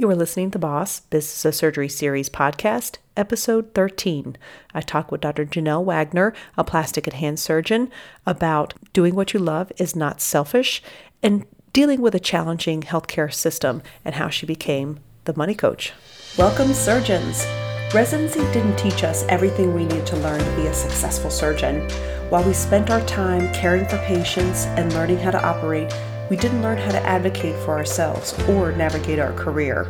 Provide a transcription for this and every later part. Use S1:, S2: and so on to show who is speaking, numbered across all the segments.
S1: You are listening to the Boss Business of Surgery Series podcast, episode 13. I talk with Dr. Janelle Wagner, a plastic and hand surgeon, about doing what you love is not selfish and dealing with a challenging healthcare system and how she became the money coach. Welcome, surgeons. Residency didn't teach us everything we need to learn to be a successful surgeon. While we spent our time caring for patients and learning how to operate, we didn't learn how to advocate for ourselves or navigate our career.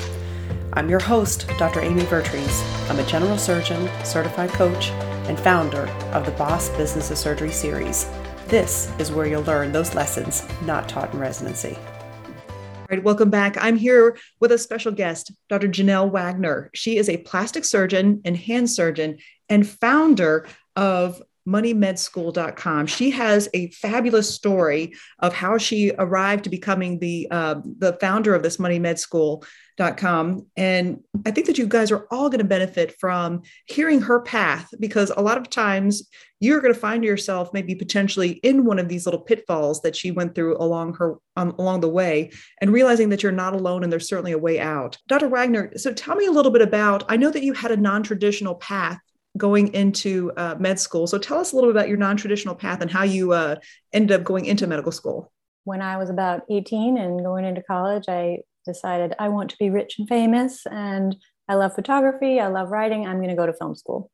S1: I'm your host, Dr. Amy Vertrees. I'm a general surgeon, certified coach, and founder of the Boss Business of Surgery series. This is where you'll learn those lessons not taught in residency. All right, welcome back. I'm here with a special guest, Dr. Janelle Wagner. She is a plastic surgeon and hand surgeon and founder of moneymedschool.com. She has a fabulous story of how she arrived to becoming the uh, the founder of this Money Med School.com. And I think that you guys are all going to benefit from hearing her path because a lot of times you're going to find yourself maybe potentially in one of these little pitfalls that she went through along her um, along the way and realizing that you're not alone and there's certainly a way out. Dr. Wagner, so tell me a little bit about I know that you had a non-traditional path going into uh, med school. So tell us a little bit about your non-traditional path and how you uh, ended up going into medical school.
S2: When I was about 18 and going into college, I decided I want to be rich and famous and I love photography, I love writing, I'm going to go to film school.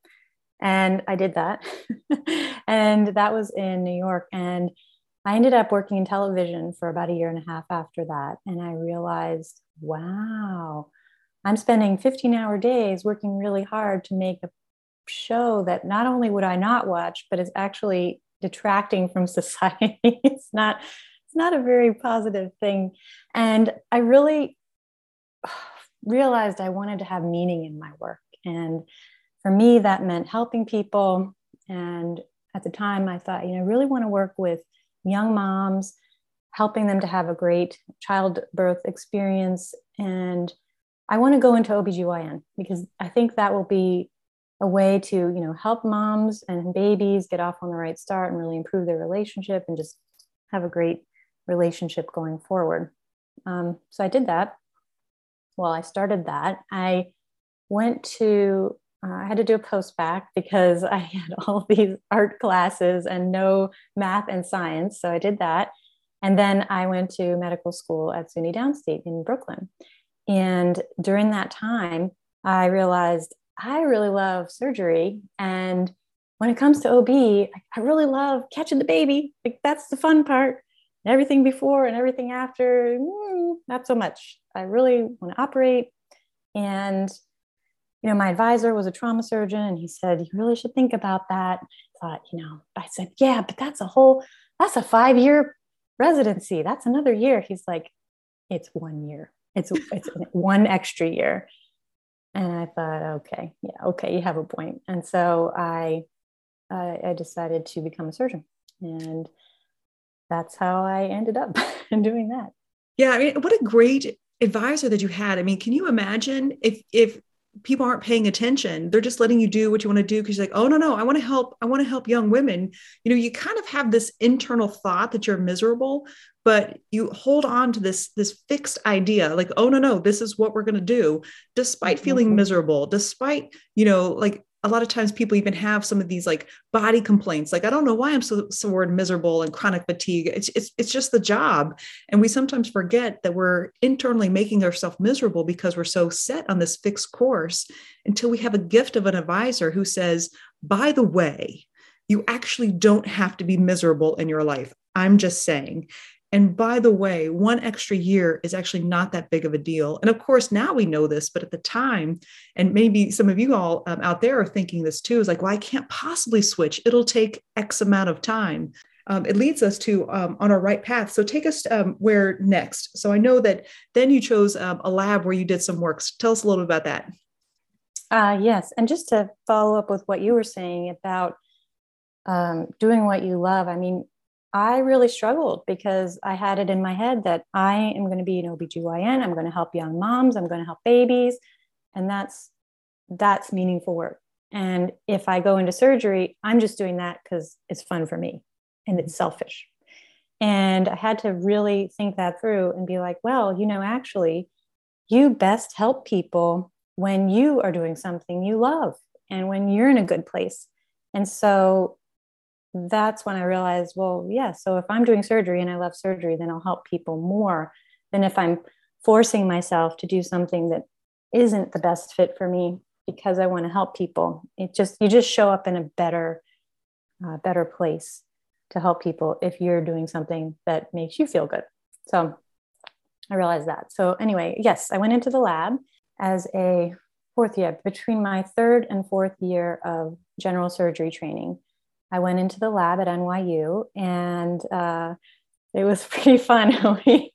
S2: And I did that. and that was in New York. And I ended up working in television for about a year and a half after that. And I realized, wow, I'm spending 15 hour days working really hard to make a show that not only would I not watch, but it's actually detracting from society. it's not it's not a very positive thing. And I really realized I wanted to have meaning in my work. And for me, that meant helping people. And at the time, I thought, you know, I really want to work with young moms, helping them to have a great childbirth experience. And I want to go into OBGYN because I think that will be a way to you know help moms and babies get off on the right start and really improve their relationship and just have a great relationship going forward. Um, so i did that. Well i started that. I went to uh, i had to do a post bac because i had all these art classes and no math and science. So i did that. And then i went to medical school at suny downstate in brooklyn. And during that time i realized I really love surgery. And when it comes to OB, I really love catching the baby. Like that's the fun part. And Everything before and everything after, mm, not so much. I really want to operate. And, you know, my advisor was a trauma surgeon and he said, you really should think about that. I thought, you know, I said, yeah, but that's a whole, that's a five year residency. That's another year. He's like, it's one year. It's, it's one extra year. And I thought, okay, yeah, okay, you have a point. And so I, I, decided to become a surgeon, and that's how I ended up doing that.
S1: Yeah, I mean, what a great advisor that you had. I mean, can you imagine if if people aren't paying attention. They're just letting you do what you want to do because you're like oh no no i want to help i want to help young women. You know you kind of have this internal thought that you're miserable but you hold on to this this fixed idea like oh no no this is what we're going to do. Despite feeling mm-hmm. miserable despite you know like a lot of times people even have some of these like body complaints like i don't know why i'm so sore and miserable and chronic fatigue. It's, it's it's just the job. And we sometimes forget that we're internally making ourselves miserable because we're so set on this fixed course until we have a gift of an advisor who says by the way you actually don't have to be miserable in your life. I'm just saying and by the way, one extra year is actually not that big of a deal. And of course, now we know this, but at the time, and maybe some of you all um, out there are thinking this too, is like, well, I can't possibly switch. It'll take X amount of time. Um, it leads us to um, on our right path. So take us um, where next. So I know that then you chose um, a lab where you did some work. So tell us a little bit about that.
S2: Uh, yes, and just to follow up with what you were saying about um, doing what you love. I mean, I really struggled because I had it in my head that I am going to be an OBGYN, I'm going to help young moms, I'm going to help babies, and that's that's meaningful work. And if I go into surgery, I'm just doing that cuz it's fun for me and it's selfish. And I had to really think that through and be like, well, you know, actually you best help people when you are doing something you love and when you're in a good place. And so that's when I realized, well, yeah, so if I'm doing surgery and I love surgery, then I'll help people more than if I'm forcing myself to do something that isn't the best fit for me because I want to help people. It just you just show up in a better uh, better place to help people if you're doing something that makes you feel good. So I realized that. So anyway, yes, I went into the lab as a fourth year between my third and fourth year of general surgery training. I went into the lab at NYU and uh, it was pretty fun. we,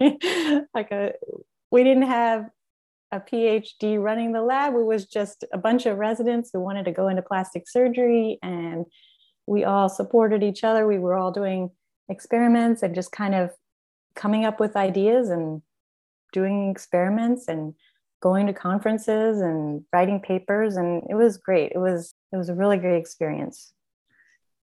S2: like a, we didn't have a PhD running the lab. It was just a bunch of residents who wanted to go into plastic surgery and we all supported each other. We were all doing experiments and just kind of coming up with ideas and doing experiments and going to conferences and writing papers and it was great it was it was a really great experience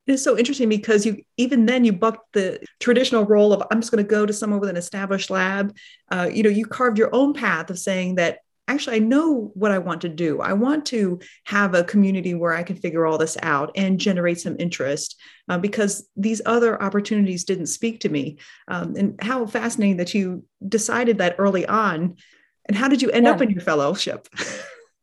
S1: it is so interesting because you even then you bucked the traditional role of i'm just going to go to someone with an established lab uh, you know you carved your own path of saying that actually i know what i want to do i want to have a community where i can figure all this out and generate some interest uh, because these other opportunities didn't speak to me um, and how fascinating that you decided that early on and how did you end yeah. up in your fellowship?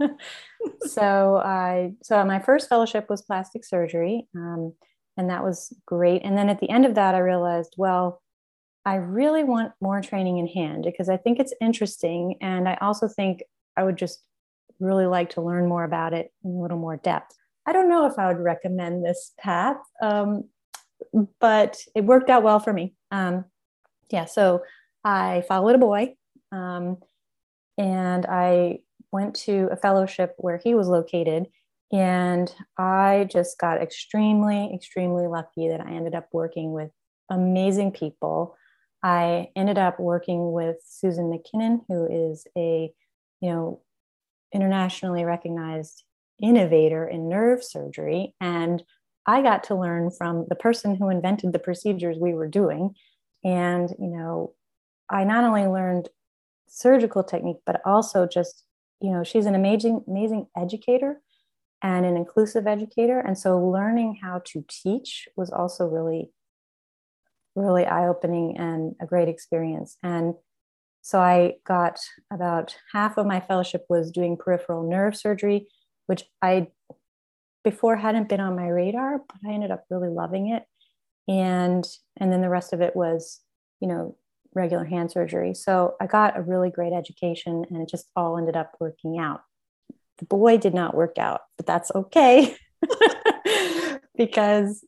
S2: so I so my first fellowship was plastic surgery, um, and that was great. And then at the end of that, I realized, well, I really want more training in hand because I think it's interesting, and I also think I would just really like to learn more about it in a little more depth. I don't know if I would recommend this path, um, but it worked out well for me. Um, yeah, so I followed a boy. Um, and I went to a fellowship where he was located. And I just got extremely, extremely lucky that I ended up working with amazing people. I ended up working with Susan Mackinnon, who is a, you know, internationally recognized innovator in nerve surgery. And I got to learn from the person who invented the procedures we were doing. And, you know, I not only learned surgical technique, but also just, you know, she's an amazing, amazing educator and an inclusive educator. And so learning how to teach was also really, really eye opening and a great experience. And so I got about half of my fellowship was doing peripheral nerve surgery, which I before hadn't been on my radar, but I ended up really loving it. And and then the rest of it was, you know, regular hand surgery. So I got a really great education and it just all ended up working out. The boy did not work out, but that's okay because,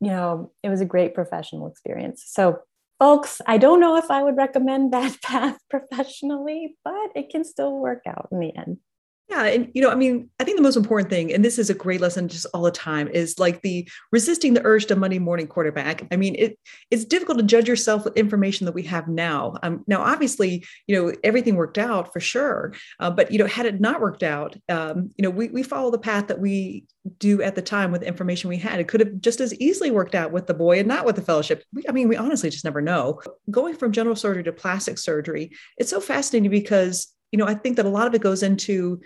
S2: you know, it was a great professional experience. So, folks, I don't know if I would recommend that path professionally, but it can still work out in the end.
S1: Yeah. And, you know, I mean, I think the most important thing, and this is a great lesson just all the time, is like the resisting the urge to Monday morning quarterback. I mean, it it's difficult to judge yourself with information that we have now. Um, now, obviously, you know, everything worked out for sure. Uh, but, you know, had it not worked out, um, you know, we, we follow the path that we do at the time with the information we had. It could have just as easily worked out with the boy and not with the fellowship. We, I mean, we honestly just never know. Going from general surgery to plastic surgery, it's so fascinating because you know, I think that a lot of it goes into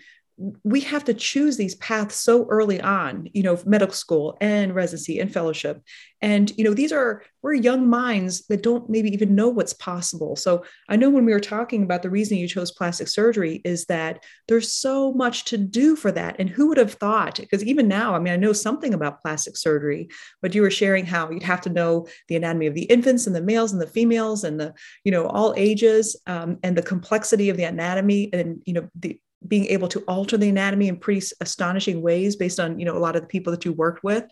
S1: we have to choose these paths so early on you know medical school and residency and fellowship. And you know these are we're young minds that don't maybe even know what's possible. So i know when we were talking about the reason you chose plastic surgery is that there's so much to do for that. And who would have thought because even now i mean i know something about plastic surgery but you were sharing how you'd have to know the anatomy of the infants and the males and the females and the you know all ages um, and the complexity of the anatomy and you know the being able to alter the anatomy in pretty astonishing ways based on you know a lot of the people that you worked with.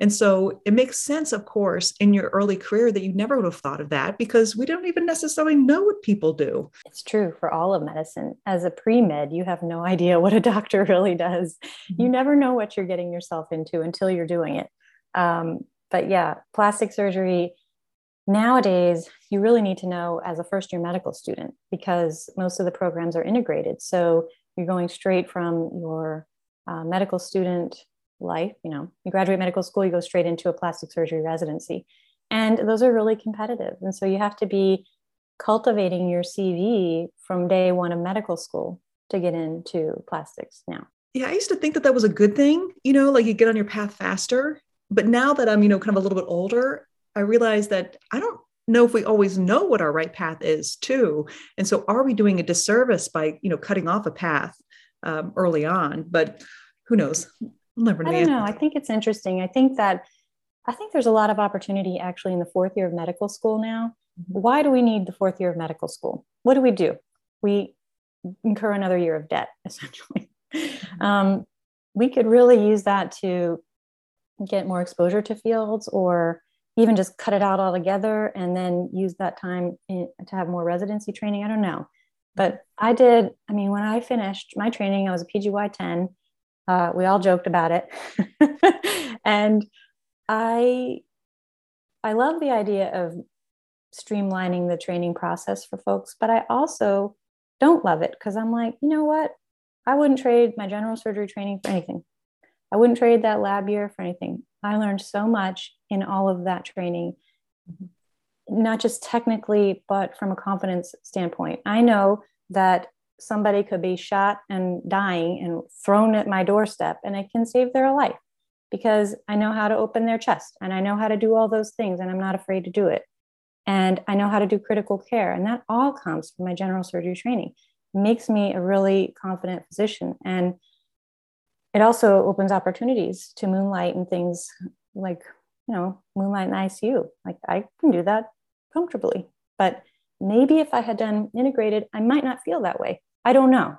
S1: And so it makes sense of course in your early career that you never would have thought of that because we don't even necessarily know what people do.
S2: It's true for all of medicine. As a pre-med you have no idea what a doctor really does. Mm-hmm. you never know what you're getting yourself into until you're doing it. Um, but yeah plastic surgery nowadays you really need to know as a first year medical student because most of the programs are integrated. So you're going straight from your uh, medical student life you know you graduate medical school you go straight into a plastic surgery residency and those are really competitive and so you have to be cultivating your CV from day one of medical school to get into plastics now.
S1: Yeah, I used to think that that was a good thing, you know, like you get on your path faster. But now that I'm, you know, kind of a little bit older, I realize that I don't know if we always know what our right path is too. And so are we doing a disservice by, you know, cutting off a path um, early on? But who knows?
S2: We'll never know. I don't know. I think it's interesting. I think that I think there's a lot of opportunity actually in the fourth year of medical school now. Mm-hmm. Why do we need the fourth year of medical school? What do we do? We incur another year of debt, essentially. Mm-hmm. Um, we could really use that to get more exposure to fields or even just cut it out altogether and then use that time in, to have more residency training. I don't know. But I did, I mean, when I finished my training, I was a PGY 10. Uh, we all joked about it. and I I love the idea of streamlining the training process for folks, but I also don't love it because I'm like, you know what? I wouldn't trade my general surgery training for anything. I wouldn't trade that lab year for anything. I learned so much in all of that training, mm-hmm. not just technically, but from a confidence standpoint. I know that somebody could be shot and dying and thrown at my doorstep, and I can save their life because I know how to open their chest and I know how to do all those things and I'm not afraid to do it. And I know how to do critical care. And that all comes from my general surgery training. It makes me a really confident physician. And it also opens opportunities to moonlight and things like, you know, moonlight in ICU. Like I can do that comfortably. But maybe if I had done integrated, I might not feel that way. I don't know.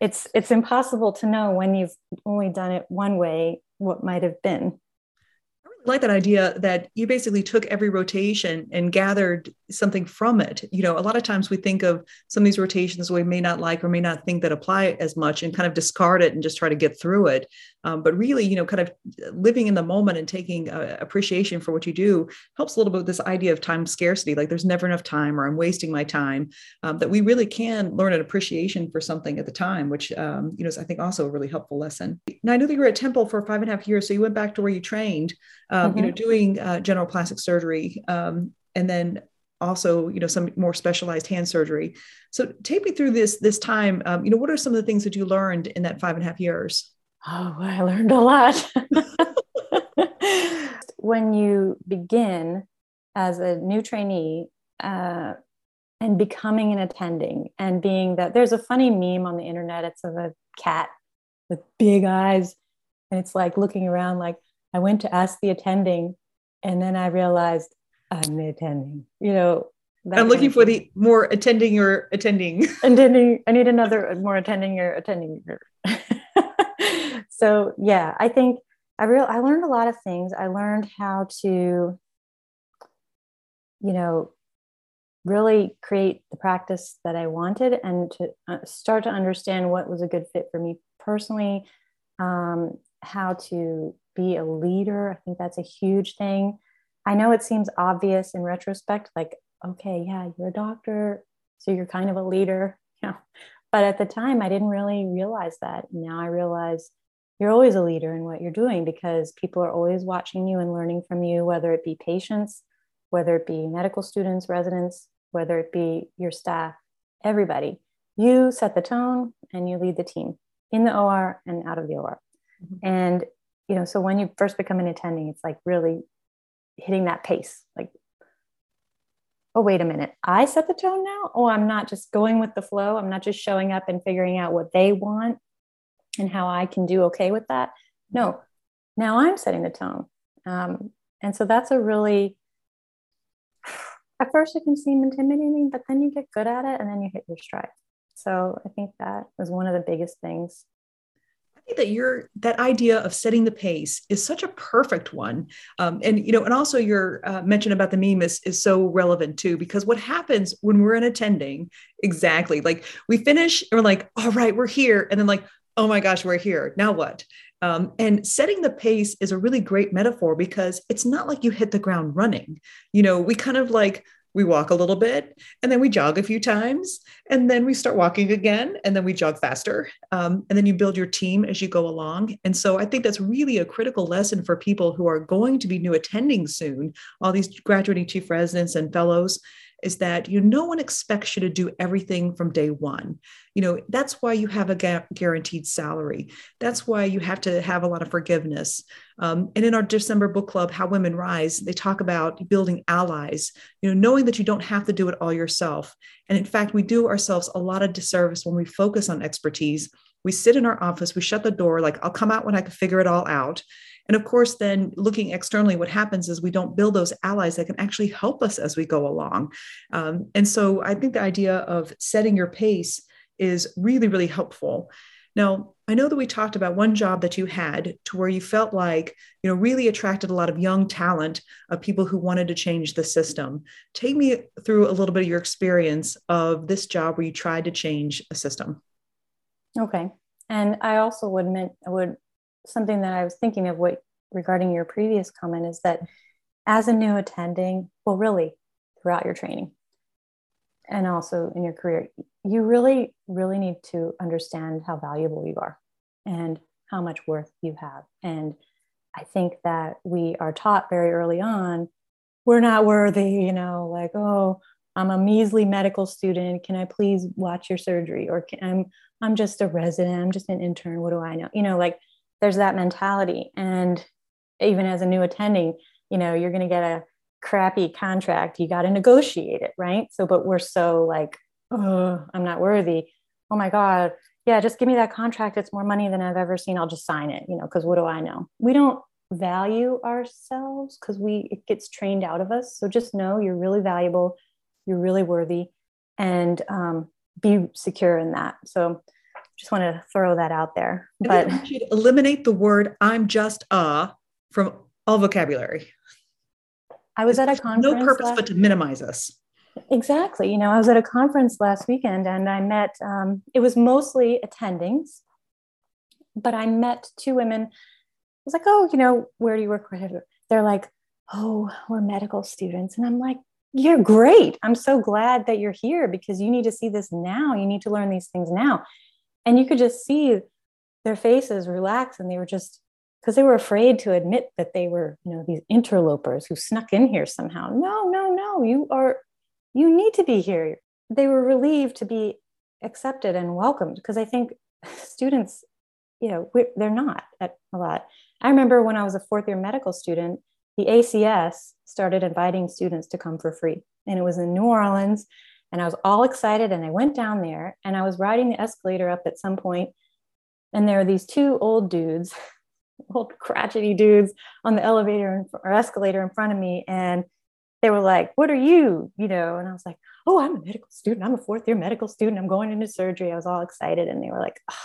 S2: It's it's impossible to know when you've only done it one way what might have been
S1: like that idea that you basically took every rotation and gathered something from it. You know, a lot of times we think of some of these rotations we may not like or may not think that apply as much and kind of discard it and just try to get through it. Um, but really, you know, kind of living in the moment and taking uh, appreciation for what you do helps a little bit with this idea of time scarcity. Like there's never enough time or I'm wasting my time. Um, that we really can learn an appreciation for something at the time, which, um, you know, is I think also a really helpful lesson. Now, I know that you were at Temple for five and a half years. So you went back to where you trained um, mm-hmm. you know, mm-hmm. doing uh, general plastic surgery, um, and then also, you know, some more specialized hand surgery. So, take me through this this time. Um, you know, what are some of the things that you learned in that five and a half years?
S2: Oh, I learned a lot. when you begin as a new trainee uh, and becoming an attending, and being that there's a funny meme on the internet. It's of a cat with big eyes, and it's like looking around like I went to ask the attending, and then I realized I'm the attending. You know,
S1: I'm looking for the more attending or attending.
S2: attending. I need another more attending or attending. so yeah, I think I real I learned a lot of things. I learned how to, you know, really create the practice that I wanted and to uh, start to understand what was a good fit for me personally, um, how to be a leader. I think that's a huge thing. I know it seems obvious in retrospect, like, okay, yeah, you're a doctor, so you're kind of a leader. Yeah. But at the time, I didn't really realize that. Now I realize you're always a leader in what you're doing because people are always watching you and learning from you, whether it be patients, whether it be medical students, residents, whether it be your staff, everybody. You set the tone and you lead the team in the OR and out of the OR. Mm-hmm. And you know, so when you first become an attending, it's like really hitting that pace. Like, oh, wait a minute, I set the tone now? Oh, I'm not just going with the flow. I'm not just showing up and figuring out what they want and how I can do okay with that. No, now I'm setting the tone. Um, and so that's a really, at first it can seem intimidating, but then you get good at it and then you hit your stride. So I think that was one of the biggest things
S1: think that your that idea of setting the pace is such a perfect one. Um, and you know and also your uh, mention about the meme is, is so relevant too because what happens when we're in attending exactly like we finish and we're like all right we're here and then like oh my gosh we're here now what? Um, and setting the pace is a really great metaphor because it's not like you hit the ground running. You know we kind of like we walk a little bit and then we jog a few times and then we start walking again and then we jog faster. Um, and then you build your team as you go along. And so i think that's really a critical lesson for people who are going to be new attending soon all these graduating chief residents and fellows is that you no one expects you to do everything from day one. You know, that's why you have a gu- guaranteed salary. That's why you have to have a lot of forgiveness. Um, and in our December book club, How Women Rise, they talk about building allies, you know, knowing that you don't have to do it all yourself. And in fact, we do ourselves a lot of disservice when we focus on expertise. We sit in our office, we shut the door, like, I'll come out when I can figure it all out. And of course, then looking externally, what happens is we don't build those allies that can actually help us as we go along. Um, and so I think the idea of setting your pace is really, really helpful. Now, I know that we talked about one job that you had to where you felt like, you know, really attracted a lot of young talent of people who wanted to change the system. Take me through a little bit of your experience of this job where you tried to change a system.
S2: Okay. And I also would would something that I was thinking of what regarding your previous comment is that as a new attending, well, really throughout your training and also in your career, you really, really need to understand how valuable you are and how much worth you have. And I think that we are taught very early on, we're not worthy, you know, like, oh, I'm a measly medical student. Can I please watch your surgery? Or can, I'm I'm just a resident. I'm just an intern. What do I know? You know, like there's that mentality. And even as a new attending, you know, you're going to get a crappy contract. You got to negotiate it, right? So, but we're so like, oh, I'm not worthy. Oh my God. Yeah, just give me that contract. It's more money than I've ever seen. I'll just sign it, you know, because what do I know? We don't value ourselves because we it gets trained out of us. So just know you're really valuable, you're really worthy, and um, be secure in that. So just want to throw that out there. But
S1: you should eliminate the word "I'm just a" from all vocabulary.
S2: I was at a conference.
S1: No purpose last- but to minimize us.
S2: Exactly. You know, I was at a conference last weekend and I met. Um, it was mostly attendings, but I met two women. I was like, "Oh, you know, where do you work?" They're like, "Oh, we're medical students," and I'm like, you're great. I'm so glad that you're here because you need to see this now. You need to learn these things now and you could just see their faces relax and they were just because they were afraid to admit that they were you know these interlopers who snuck in here somehow. No no no you are you need to be here. They were relieved to be accepted and welcomed because i think students you know they're not at a lot. I remember when i was a fourth year medical student the acs started inviting students to come for free and it was in new orleans and I was all excited and I went down there and I was riding the escalator up at some point and there were these two old dudes, old crotchety dudes on the elevator or escalator in front of me and they were like, "What are you?" you know, and I was like, "Oh, I'm a medical student. I'm a fourth year medical student. I'm going into surgery." I was all excited and they were like, oh,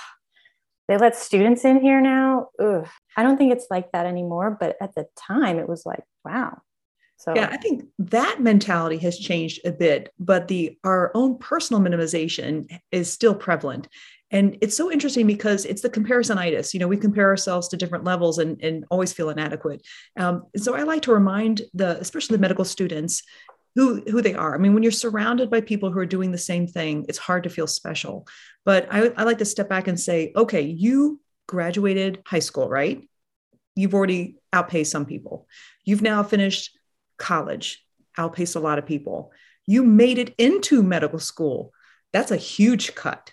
S2: "They let students in here now?" Ugh. I don't think it's like that anymore, but at the time it was like, "Wow,
S1: so yeah, I think that mentality has changed a bit, but the our own personal minimization is still prevalent. And it's so interesting because it's the comparisonitis. You know, we compare ourselves to different levels and, and always feel inadequate. Um, so I like to remind the, especially the medical students, who who they are. I mean, when you're surrounded by people who are doing the same thing, it's hard to feel special. But I, I like to step back and say, okay, you graduated high school, right? You've already outpaced some people. You've now finished college, outpaced a lot of people. You made it into medical school. That's a huge cut.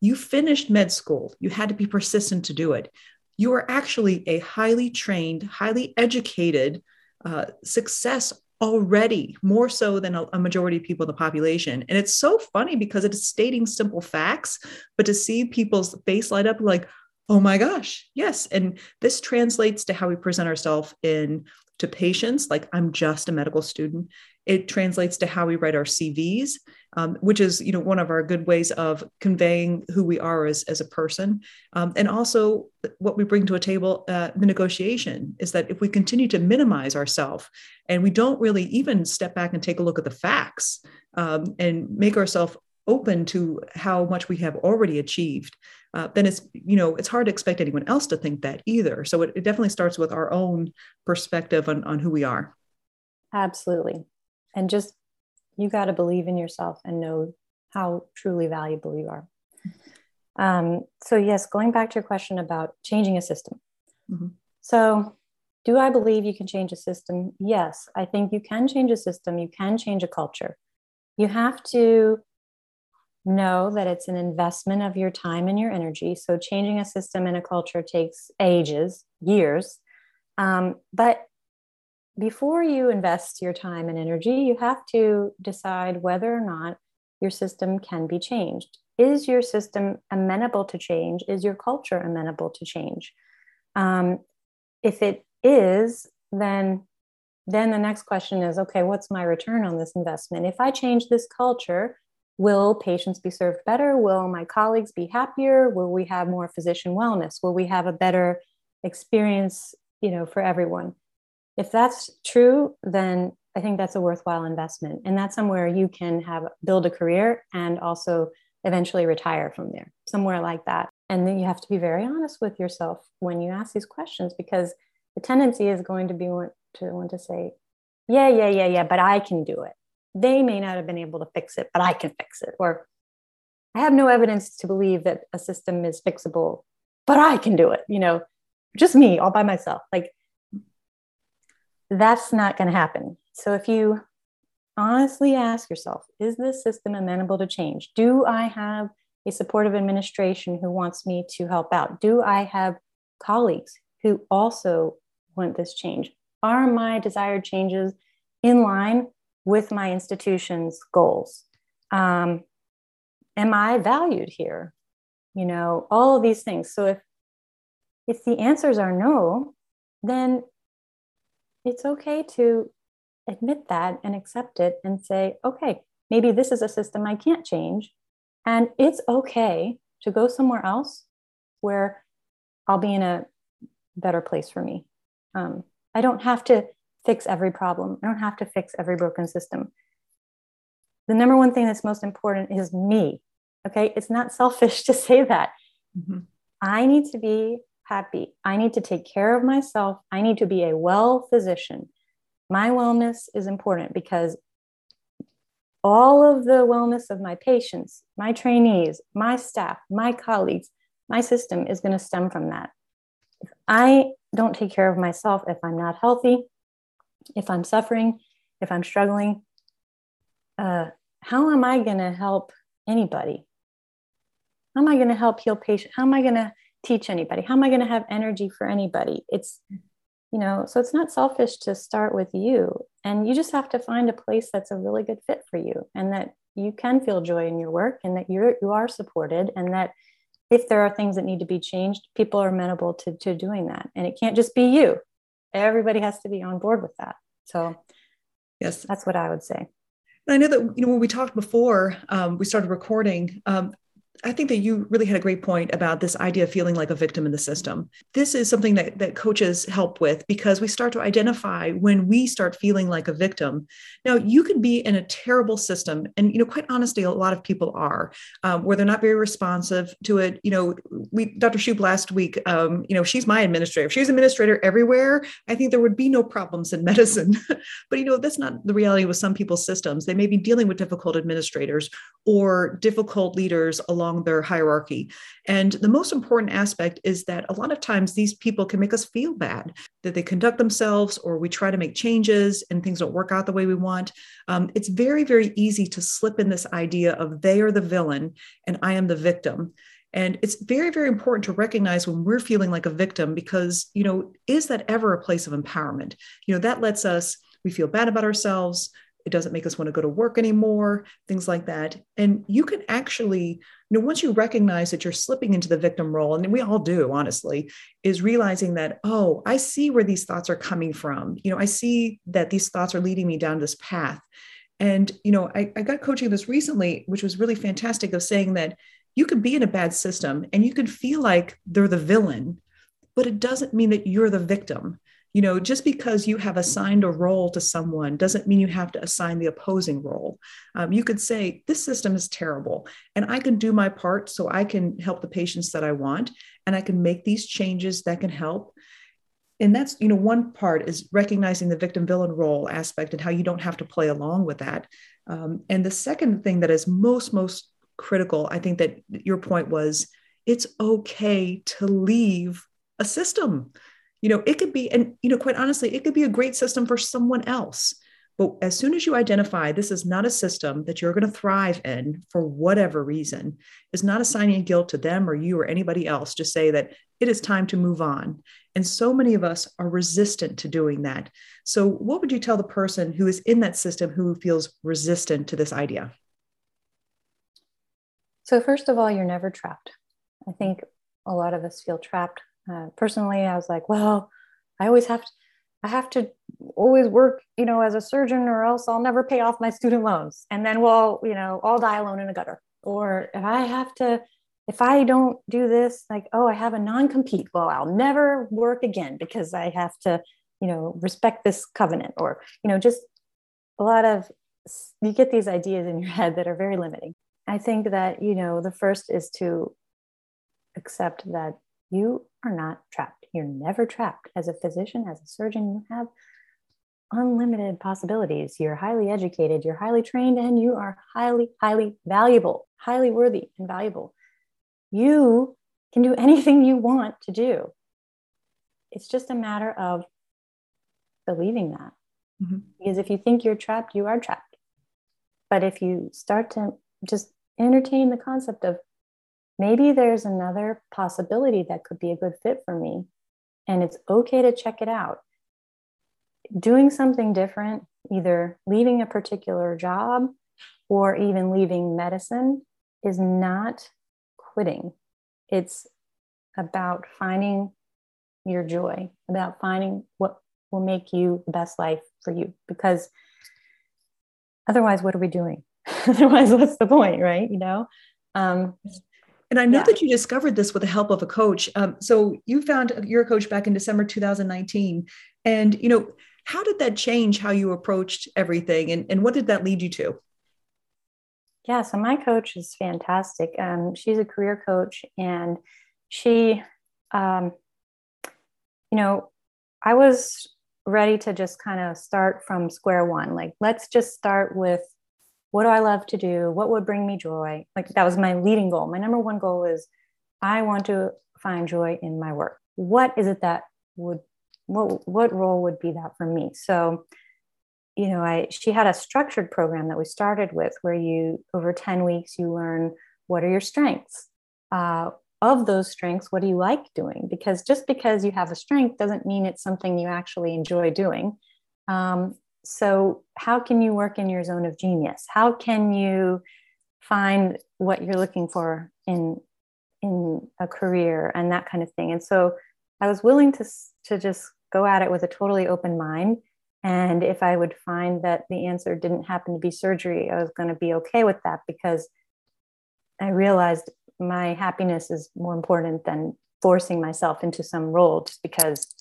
S1: You finished med school. You had to be persistent to do it. You are actually a highly trained, highly educated uh, success already, more so than a, a, majority of people in the population. And it's so funny because it's stating simple facts, but to see people's face light up like, oh my gosh, yes. And this translates to how we present ourselves in to patients like i'm just a medical student. It translates to how we write our cvs um, which is you know one of our good ways of conveying who we are as, as a person. Um, and also what we bring to a table uh, the negotiation is that if we continue to minimize ourselves and we don't really even step back and take a look at the facts um, and make ourselves open to how much we have already achieved uh, then it's you know it's hard to expect anyone else to think that either. So it, it definitely starts with our own perspective on, on who we are.
S2: Absolutely. And just you got to believe in yourself and know how truly valuable you are. Um, so yes going back to your question about changing a system. Mm-hmm. so do i believe you can change a system? Yes i think you can change a system. You can change a culture. You have to know that it's an investment of your time and your energy. So changing a system and a culture takes ages, years. Um, but before you invest your time and energy, you have to decide whether or not your system can be changed. Is your system amenable to change? Is your culture amenable to change? Um, if it is, then then the next question is okay, what's my return on this investment? If I change this culture, will patients be served better? Will my colleagues be happier? Will we have more physician wellness? Will we have a better experience, you know, for everyone? If that's true, then I think that's a worthwhile investment. And that's somewhere you can have build a career and also eventually retire from there, somewhere like that. And then you have to be very honest with yourself when you ask these questions because the tendency is going to be want to want to say, yeah, yeah, yeah, yeah, but I can do it. They may not have been able to fix it, but I can fix it. Or I have no evidence to believe that a system is fixable, but I can do it. You know, just me all by myself. Like that's not going to happen. So if you honestly ask yourself, is this system amenable to change? Do I have a supportive administration who wants me to help out? Do I have colleagues who also want this change? Are my desired changes in line with my institution's goals? Um, am I valued here? You know, all of these things. So if if the answers are no, then it's okay to admit that and accept it and say, okay, maybe this is a system I can't change. And it's okay to go somewhere else where I'll be in a better place for me. Um, I don't have to fix every problem, I don't have to fix every broken system. The number one thing that's most important is me. Okay. It's not selfish to say that. Mm-hmm. I need to be happy. I need to take care of myself. I need to be a well physician. My wellness is important because all of the wellness of my patients, my trainees, my staff, my colleagues, my system is going to stem from that. If I don't take care of myself, if I'm not healthy, if I'm suffering, if I'm struggling, uh, how am I going to help anybody? How am I going to help heal patients? How am I going to teach anybody? How am I going to have energy for anybody? It's, you know, so it's not selfish to start with you. And you just have to find a place that's a really good fit for you and that you can feel joy in your work and that you're you are supported and that if there are things that need to be changed, people are amenable to, to doing that. And it can't just be you. Everybody has to be on board with that. So yes, that's what I would say.
S1: I know that you know when we talked before um, we started recording, um, I think that you really had a great point about this idea of feeling like a victim in the system. This is something that, that coaches help with because we start to identify when we start feeling like a victim. Now, you can be in a terrible system, and you know, quite honestly, a lot of people are, um, where they're not very responsive to it. You know, we Dr. Shoup last week, um, you know, she's my administrator. If she's administrator everywhere, I think there would be no problems in medicine. but you know, that's not the reality with some people's systems. They may be dealing with difficult administrators or difficult leaders along along their hierarchy. And the most important aspect is that a lot of times these people can make us feel bad that they conduct themselves or we try to make changes and things don't work out the way we want. Um, it's very, very easy to slip in this idea of they are the villain and I am the victim. And it's very, very important to recognize when we're feeling like a victim because, you know, is that ever a place of empowerment? You know, that lets us, we feel bad about ourselves it doesn't make us want to go to work anymore things like that. And you can actually you know once you recognize that you're slipping into the victim role and we all do honestly is realizing that oh i see where these thoughts are coming from. You know i see that these thoughts are leading me down this path. And you know i, I got coaching this recently which was really fantastic of saying that you could be in a bad system and you could feel like they're the villain but it doesn't mean that you're the victim you know just because you have assigned a role to someone doesn't mean you have to assign the opposing role. Um, you could say this system is terrible and i can do my part so i can help the patients that i want and i can make these changes that can help. And that's you know one part is recognizing the victim villain role aspect and how you don't have to play along with that. Um, and the second thing that is most most critical i think that your point was it's okay to leave a system you know it could be and you know quite honestly it could be a great system for someone else But as soon as you identify this is not a system that you're going to thrive in for whatever reason, is not assigning guilt to them or you or anybody else. Just say that it is time to move on. And so many of us are resistant to doing that. So, what would you tell the person who is in that system who feels resistant to this idea?
S2: So, first of all, you're never trapped. I think a lot of us feel trapped. Uh, personally, I was like, well, I always have to, I have to always work, you know, as a surgeon, or else I'll never pay off my student loans, and then we'll, you know, I'll die alone in a gutter. Or if I have to, if I don't do this, like, oh, I have a non-compete, well, I'll never work again because I have to, you know, respect this covenant, or you know, just a lot of you get these ideas in your head that are very limiting. I think that, you know, the first is to accept that you are not trapped. You're never trapped. As a physician, as a surgeon, you have unlimited possibilities. You're highly educated, you're highly trained, and you are highly, highly valuable, highly worthy and valuable. You can do anything you want to do. It's just a matter of believing that. Mm-hmm. Because if you think you're trapped, you are trapped. But if you start to just entertain the concept of maybe there's another possibility that could be a good fit for me, and it's okay to check it out. Doing something different, either leaving a particular job or even leaving medicine, is not quitting. It's about finding your joy, about finding what will make you the best life for you. Because otherwise, what are we doing? otherwise, what's the point, right? You know? Um,
S1: and I know yeah. that you discovered this with the help of a coach. Um, so you found your coach back in December 2019. And, you know, how did that change how you approached everything? And, and what did that lead you to?
S2: Yeah, so my coach is fantastic. Um, she's a career coach and she, um, you know, I was ready to just kind of start from square one. Like, let's just start with what do I love to do? What would bring me joy? Like that was my leading goal. My number one goal is I want to find joy in my work. What is it that would what what role would be that for me? So, you know, I she had a structured program that we started with where you over 10 weeks you learn what are your strengths. Uh, of those strengths, what do you like doing? Because just because you have a strength doesn't mean it's something you actually enjoy doing. Um, so how can you work in your zone of genius? How can you find what you're looking for in in a career and that kind of thing? And so i was willing to to just go at it with a totally open mind. And if i would find that the answer didn't happen to be surgery i was going to be okay with that because i realized my happiness is more important than forcing myself into some role just because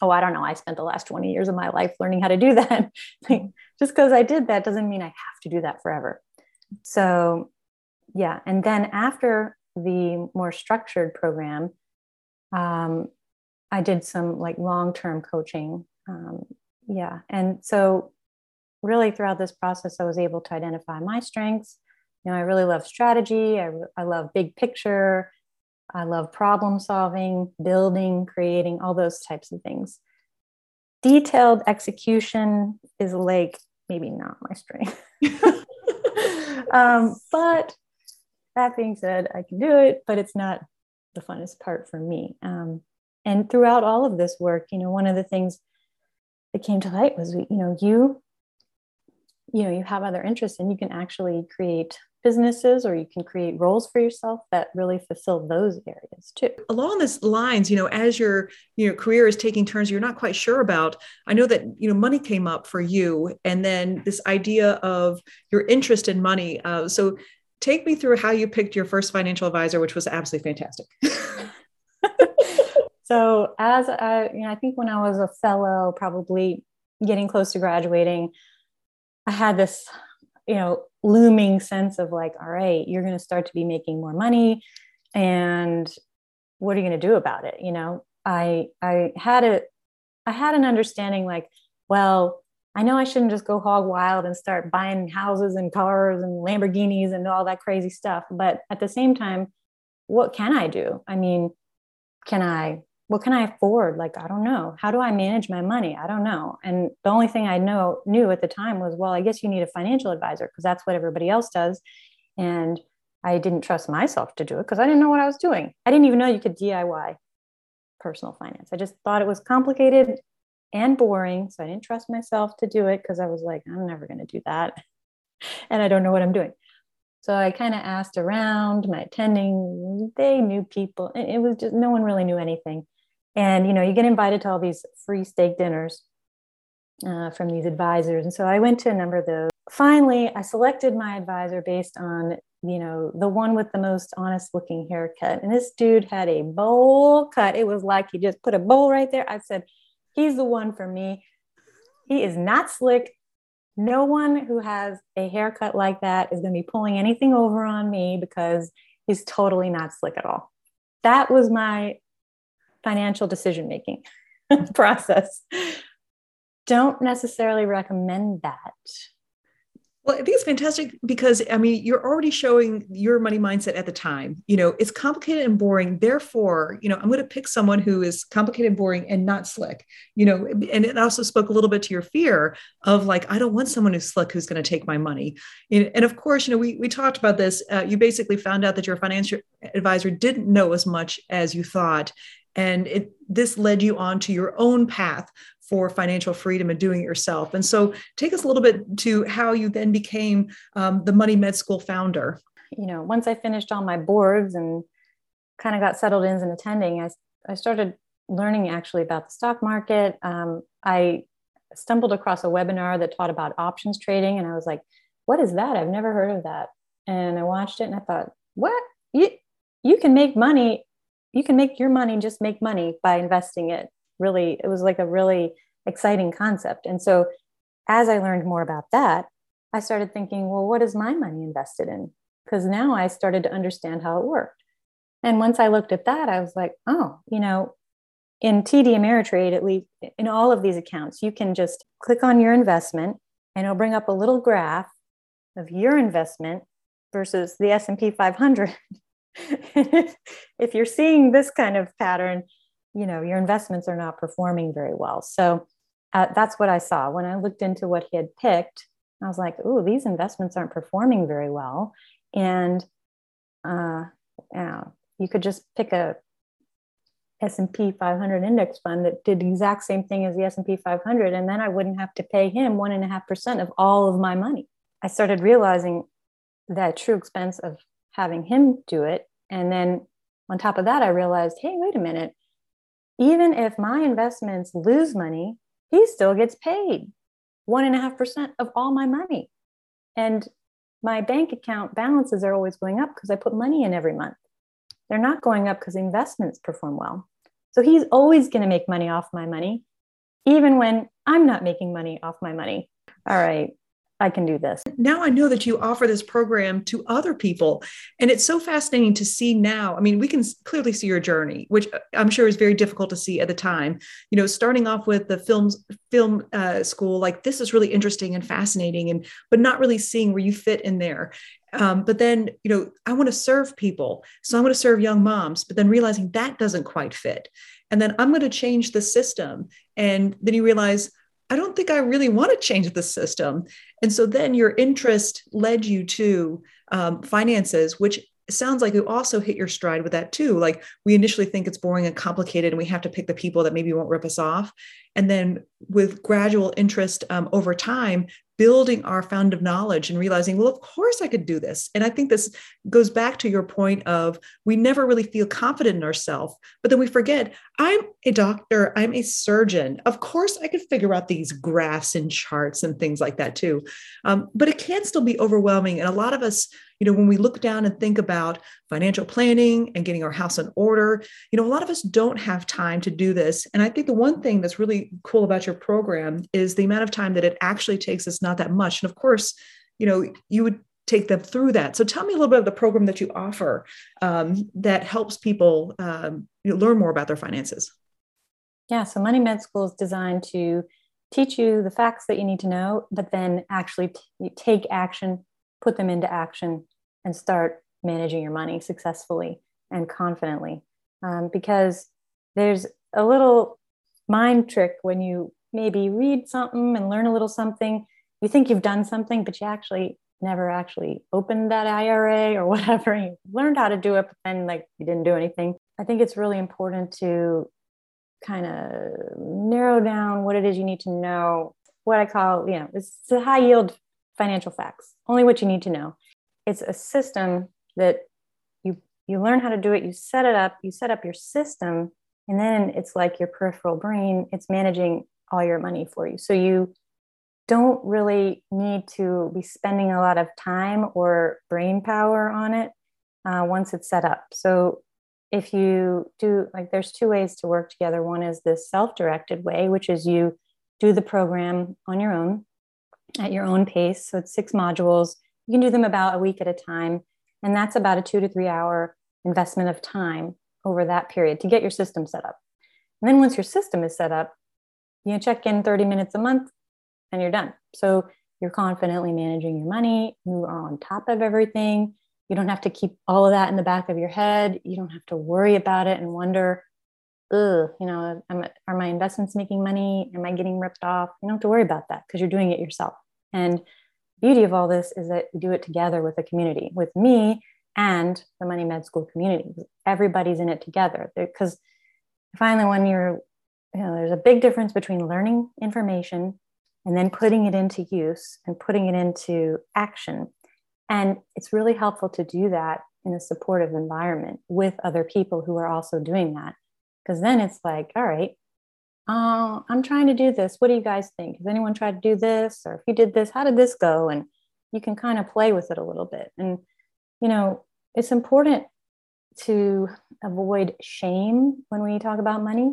S2: oh, I don't know, I spent the last 20 years of my life learning how to do that. just because I did that doesn't mean I have to do that forever. So, yeah. And then after the more structured program, um, I did some like long term coaching. Um, yeah. And so, really, throughout this process, I was able to identify my strengths. You know, I really love strategy, I, I love big picture. I love problem solving, building, creating, all those types of things. Detailed execution is like maybe not my strength. um, but that being said, I can do it, but it's not the funnest part for me. Um, and throughout all of this work, you know, one of the things that came to light was, you know, you, you know, you have other interests and you can actually create businesses or you can create roles for yourself that really fulfill those areas too.
S1: Along this lines you know as your your career is taking turns you're not quite sure about i know that you know money came up for you and then this idea of your interest in money uh, so take me through how you picked your first financial advisor which was absolutely fantastic.
S2: So as i you know i think when i was a fellow probably getting close to graduating i had this you know looming sense of like all right you're going to start to be making more money and what are you going to do about it you know? I i had a i had an understanding like well i know i shouldn't just go hog wild and start buying houses and cars and lamborghinis and all that crazy stuff but at the same time what can i do? I mean can i what can I afford? Like, I don't know. How do I manage my money? I don't know. And the only thing I know knew at the time was, well, I guess you need a financial advisor because that's what everybody else does. And I didn't trust myself to do it because I didn't know what I was doing. I didn't even know you could DIY personal finance. I just thought it was complicated and boring. So I didn't trust myself to do it because I was like, I'm never going to do that. and I don't know what I'm doing. So I kind of asked around my attending, they knew people. It was just no one really knew anything. And you know, you get invited to all these free steak dinners uh, from these advisors. And so I went to a number of those. Finally, I selected my advisor based on, you know, the one with the most honest looking haircut. And this dude had a bowl cut. It was like he just put a bowl right there. I said, he's the one for me. He is not slick. No one who has a haircut like that is going to be pulling anything over on me because he's totally not slick at all. That was my financial decision making process. Don't necessarily recommend that.
S1: Well, I think it's fantastic because I mean, you're already showing your money mindset at the time. You know, it's complicated and boring. Therefore, you know, I'm going to pick someone who is complicated, and boring, and not slick. You know, and it also spoke a little bit to your fear of like, I don't want someone who's slick who's going to take my money. And, of course, you know, we we talked about this. Uh, you basically found out that your financial advisor didn't know as much as you thought, and it this led you on to your own path for financial freedom and doing it yourself. And so, take us a little bit to how you then became um, the Money Med School founder.
S2: You know, once I finished all my boards and kind of got settled in as an attending, I, I started learning actually about the stock market. Um, I stumbled across a webinar that taught about options trading, and I was like, "What is that? I've never heard of that." And I watched it, and I thought, "What? You you can make money you can make your money just make money by investing it. Really it was like a really exciting concept. And so as i learned more about that i started thinking well what is my money invested in? Because now i started to understand how it worked. And once i looked at that i was like oh you know in td ameritrade at least in all of these accounts you can just click on your investment and it'll bring up a little graph of your investment versus the s&p 500 if you're seeing this kind of pattern, you know, your investments are not performing very well. So uh, that's what I saw when I looked into what he had picked. I was like, "Oh, these investments aren't performing very well," and uh, yeah, you could just pick a S&P 500 index fund that did the exact same thing as the S&P 500 and then I wouldn't have to pay him one and a half percent of all of my money. I started realizing that true expense of having him do it. And then on top of that, I realized, hey, wait a minute. Even if my investments lose money, he still gets paid one and a half percent of all my money. And my bank account balances are always going up because I put money in every month. They're not going up because investments perform well. So he's always going to make money off my money, even when I'm not making money off my money. All right. I can do this.
S1: Now I know that you offer this program to other people. And it's so fascinating to see now. I mean, we can clearly see your journey, which uh, I'm sure is very difficult to see at the time. You know, starting off with the films film uh, school, like this is really interesting and fascinating, and but not really seeing where you fit in there. Um, but then, you know, I want to serve people. So I'm going to serve young moms, but then realizing that doesn't quite fit. And then I'm going to change the system. And then you realize, I don't think I really want to change the system. And so then your interest led you to um, finances, which sounds like you also hit your stride with that too. Like we initially think it's boring and complicated, and we have to pick the people that maybe won't rip us off. And then with gradual interest um, over time, building our fund of knowledge and realizing, well, of course I could do this. And I think this goes back to your point of we never really feel confident in ourselves, but then we forget I'm a doctor, I'm a surgeon. Of course I could figure out these graphs and charts and things like that too. Um, but it can still be overwhelming. And a lot of us, you know, when we look down and think about financial planning and getting our house in order, you know, a lot of us don't have time to do this. And I think the one thing that's really cool about your program is the amount of time that it actually takes us not that much. And of course, you know, you would take them through that. So tell me a little bit of the program that you offer um, that helps people um, you know, learn more about their finances.
S2: Yeah, so Money Med School is designed to teach you the facts that you need to know, but then actually t- take action, put them into action, and start managing your money successfully and confidently. Um, because there's a little mind trick when you maybe read something and learn a little something. You think you've done something, but you actually never actually opened that IRA or whatever. You learned how to do it, but then like you didn't do anything. I think it's really important to kind of narrow down what it is you need to know. What I call, you know, it's high yield financial facts, only what you need to know. It's a system that you you learn how to do it, you set it up, you set up your system, and then it's like your peripheral brain, it's managing all your money for you. So you don't really need to be spending a lot of time or brain power on it uh, once it's set up. So if you do like there's two ways to work together. One is this self-directed way which is you do the program on your own at your own pace. So it's six modules. You can do them about a week at a time. And that's about a two to three hour investment of time over that period to get your system set up and then once your system is set up you check in 30 minutes a month and you're done so you're confidently managing your money you are on top of everything you don't have to keep all of that in the back of your head. You don't have to worry about it and wonder, ugh, you know, am, are my investments making money? Am I getting ripped off? You don't have to worry about that because you're doing it yourself. And beauty of all this is that we do it together with a community, with me and the Money Med School community. Everybody's in it together. Because finally, when you're, you know, there's a big difference between learning information and then putting it into use and putting it into action and it's really helpful to do that in a supportive environment with other people who are also doing that. Because then it's like, all right, uh, I'm trying to do this. What do you guys think? Has anyone tried to do this? Or if you did this, how did this go? And you can kind of play with it a little bit. And, you know, it's important to avoid shame when we talk about money.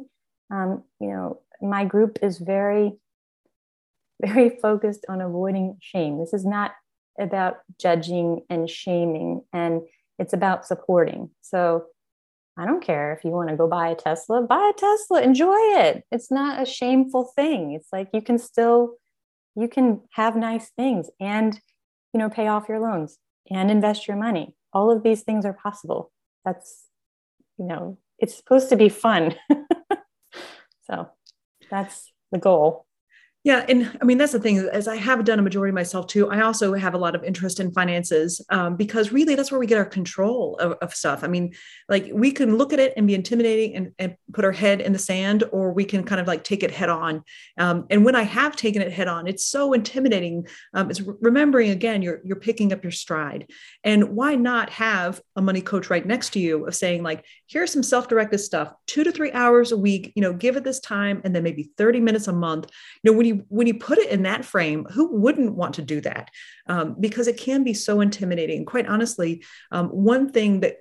S2: Um, you know, my group is very, very focused on avoiding shame. This is not about judging and shaming, and it's about supporting. So I don't care if you want to go buy a Tesla, buy a Tesla, enjoy it. It's not a shameful thing. It's like you can still you can have nice things and you know pay off your loans and invest your money. All of these things are possible. That's you know, it's supposed to be fun. so that's the goal.
S1: Yeah, and I mean that's the thing. As I have done a majority myself too, I also have a lot of interest in finances um, because really that's where we get our control of, of, stuff. I mean, like we can look at it and be intimidating and, and, put our head in the sand, or we can kind of like take it head on. Um, and when I have taken it head on, it's so intimidating. Um, it's remembering again, you're you're picking up your stride, and why not have a money coach right next to you of saying like, here's some self-directed stuff, two to three hours a week. You know, give it this time, and then maybe thirty minutes a month. You know, when you you when you put it in that frame who wouldn't want to do that? Um, because it can be so intimidating. Quite honestly um, one thing that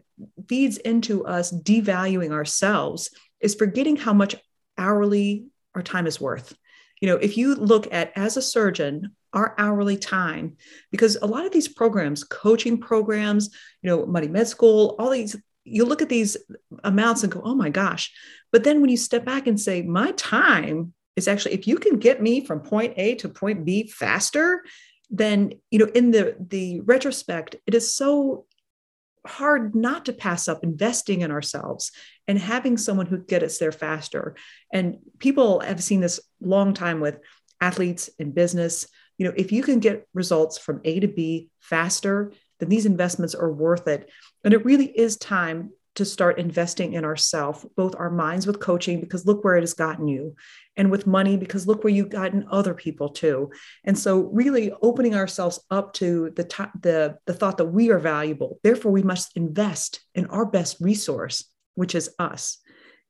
S1: feeds into us devaluing ourselves is forgetting how much hourly our time is worth. You know if you look at as a surgeon our hourly time because a lot of these programs coaching programs you know money med school all these you look at these amounts and go oh my gosh. But then when you step back and say my time is actually if you can get me from point A to point B faster, then you know in the the retrospect, it is so hard not to pass up investing in ourselves and having someone who get us there faster. And people have seen this long time with athletes in business. You know, if you can get results from A to B faster, then these investments are worth it. And it really is time to start investing in ourselves, both our minds with coaching, because look where it has gotten you, and with money, because look where you've gotten other people too. And so, really opening ourselves up to the, t- the, the thought that we are valuable. Therefore, we must invest in our best resource, which is us.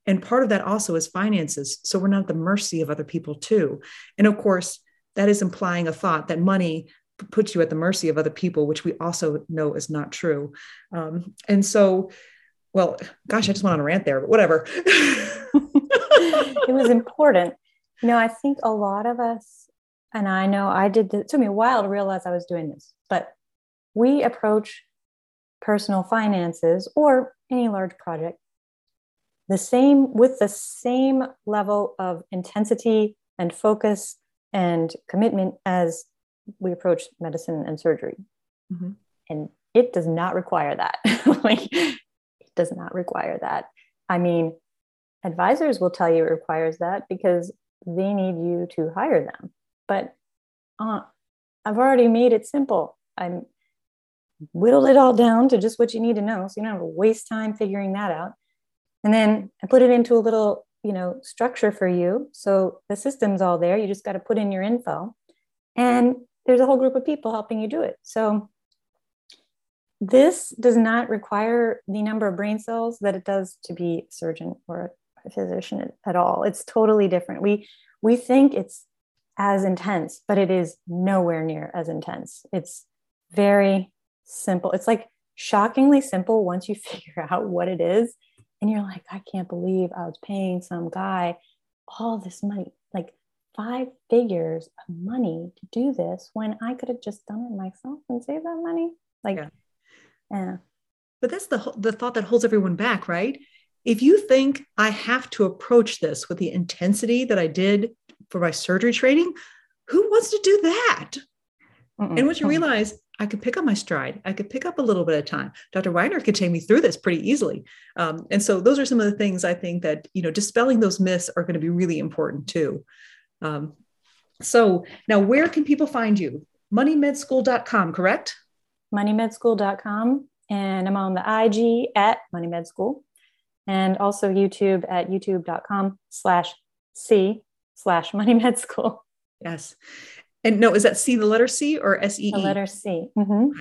S1: And part of that also is finances. So, we're not at the mercy of other people too. And of course, that is implying a thought that money puts you at the mercy of other people, which we also know is not true. Um, and so, well, gosh, I just went on a rant there, but whatever.
S2: it was important. You know, I think a lot of us, and I know I did, it took me a while to realize I was doing this, but we approach personal finances or any large project the same with the same level of intensity and focus and commitment as we approach medicine and surgery. Mm-hmm. And it does not require that. like does not require that. I mean, advisors will tell you it requires that because they need you to hire them. But uh, I've already made it simple. I'm whittled it all down to just what you need to know. So you don't have to waste time figuring that out. And then I put it into a little, you know, structure for you. So the system's all there. You just got to put in your info. And there's a whole group of people helping you do it. So this does not require the number of brain cells that it does to be a surgeon or a physician at all. It's totally different. We we think it's as intense, but it is nowhere near as intense. It's very simple. It's like shockingly simple once you figure out what it is. And you're like, I can't believe I was paying some guy all this money, like five figures of money to do this when I could have just done it myself and saved that money. Like, yeah. Yeah.
S1: But that's the the thought that holds everyone back, right? If you think I have to approach this with the intensity that I did for my surgery training, who wants to do that? Mm-mm. And once you realize I could pick up my stride, I could pick up a little bit of time. Dr. Wagner could take me through this pretty easily. Um, and so those are some of the things I think that, you know, dispelling those myths are going to be really important too. Um, so now where can people find you? moneymedschool.com, correct?
S2: moneymedschool.com. And I'm on the IG at moneymedschool and also YouTube at youtube.com slash C slash moneymedschool.
S1: Yes. And no, is that C the letter C or S E E?
S2: The letter C. Mm-hmm.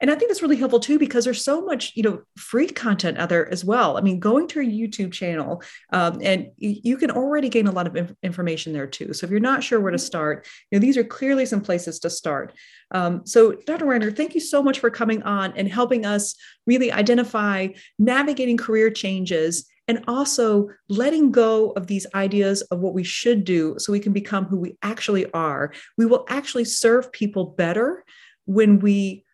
S1: And I think that's really helpful too because there's so much, you know, free content out there as well. I mean, going to a YouTube channel, um, and you, you, can already gain a lot of inf- information there too. So if you're not sure where to mm-hmm. start, you know, these are clearly some places to start. Um, so, Dr. Wagner, thank you so much for coming on and helping us really identify navigating career changes and also letting go of these ideas of what we should do so we can become who we actually are. We will actually serve people better when we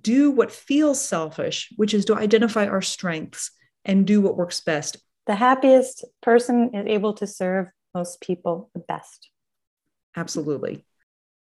S1: do what feels selfish, which is to identify our strengths and do what works best.
S2: The happiest person is able to serve most people the best.
S1: Absolutely.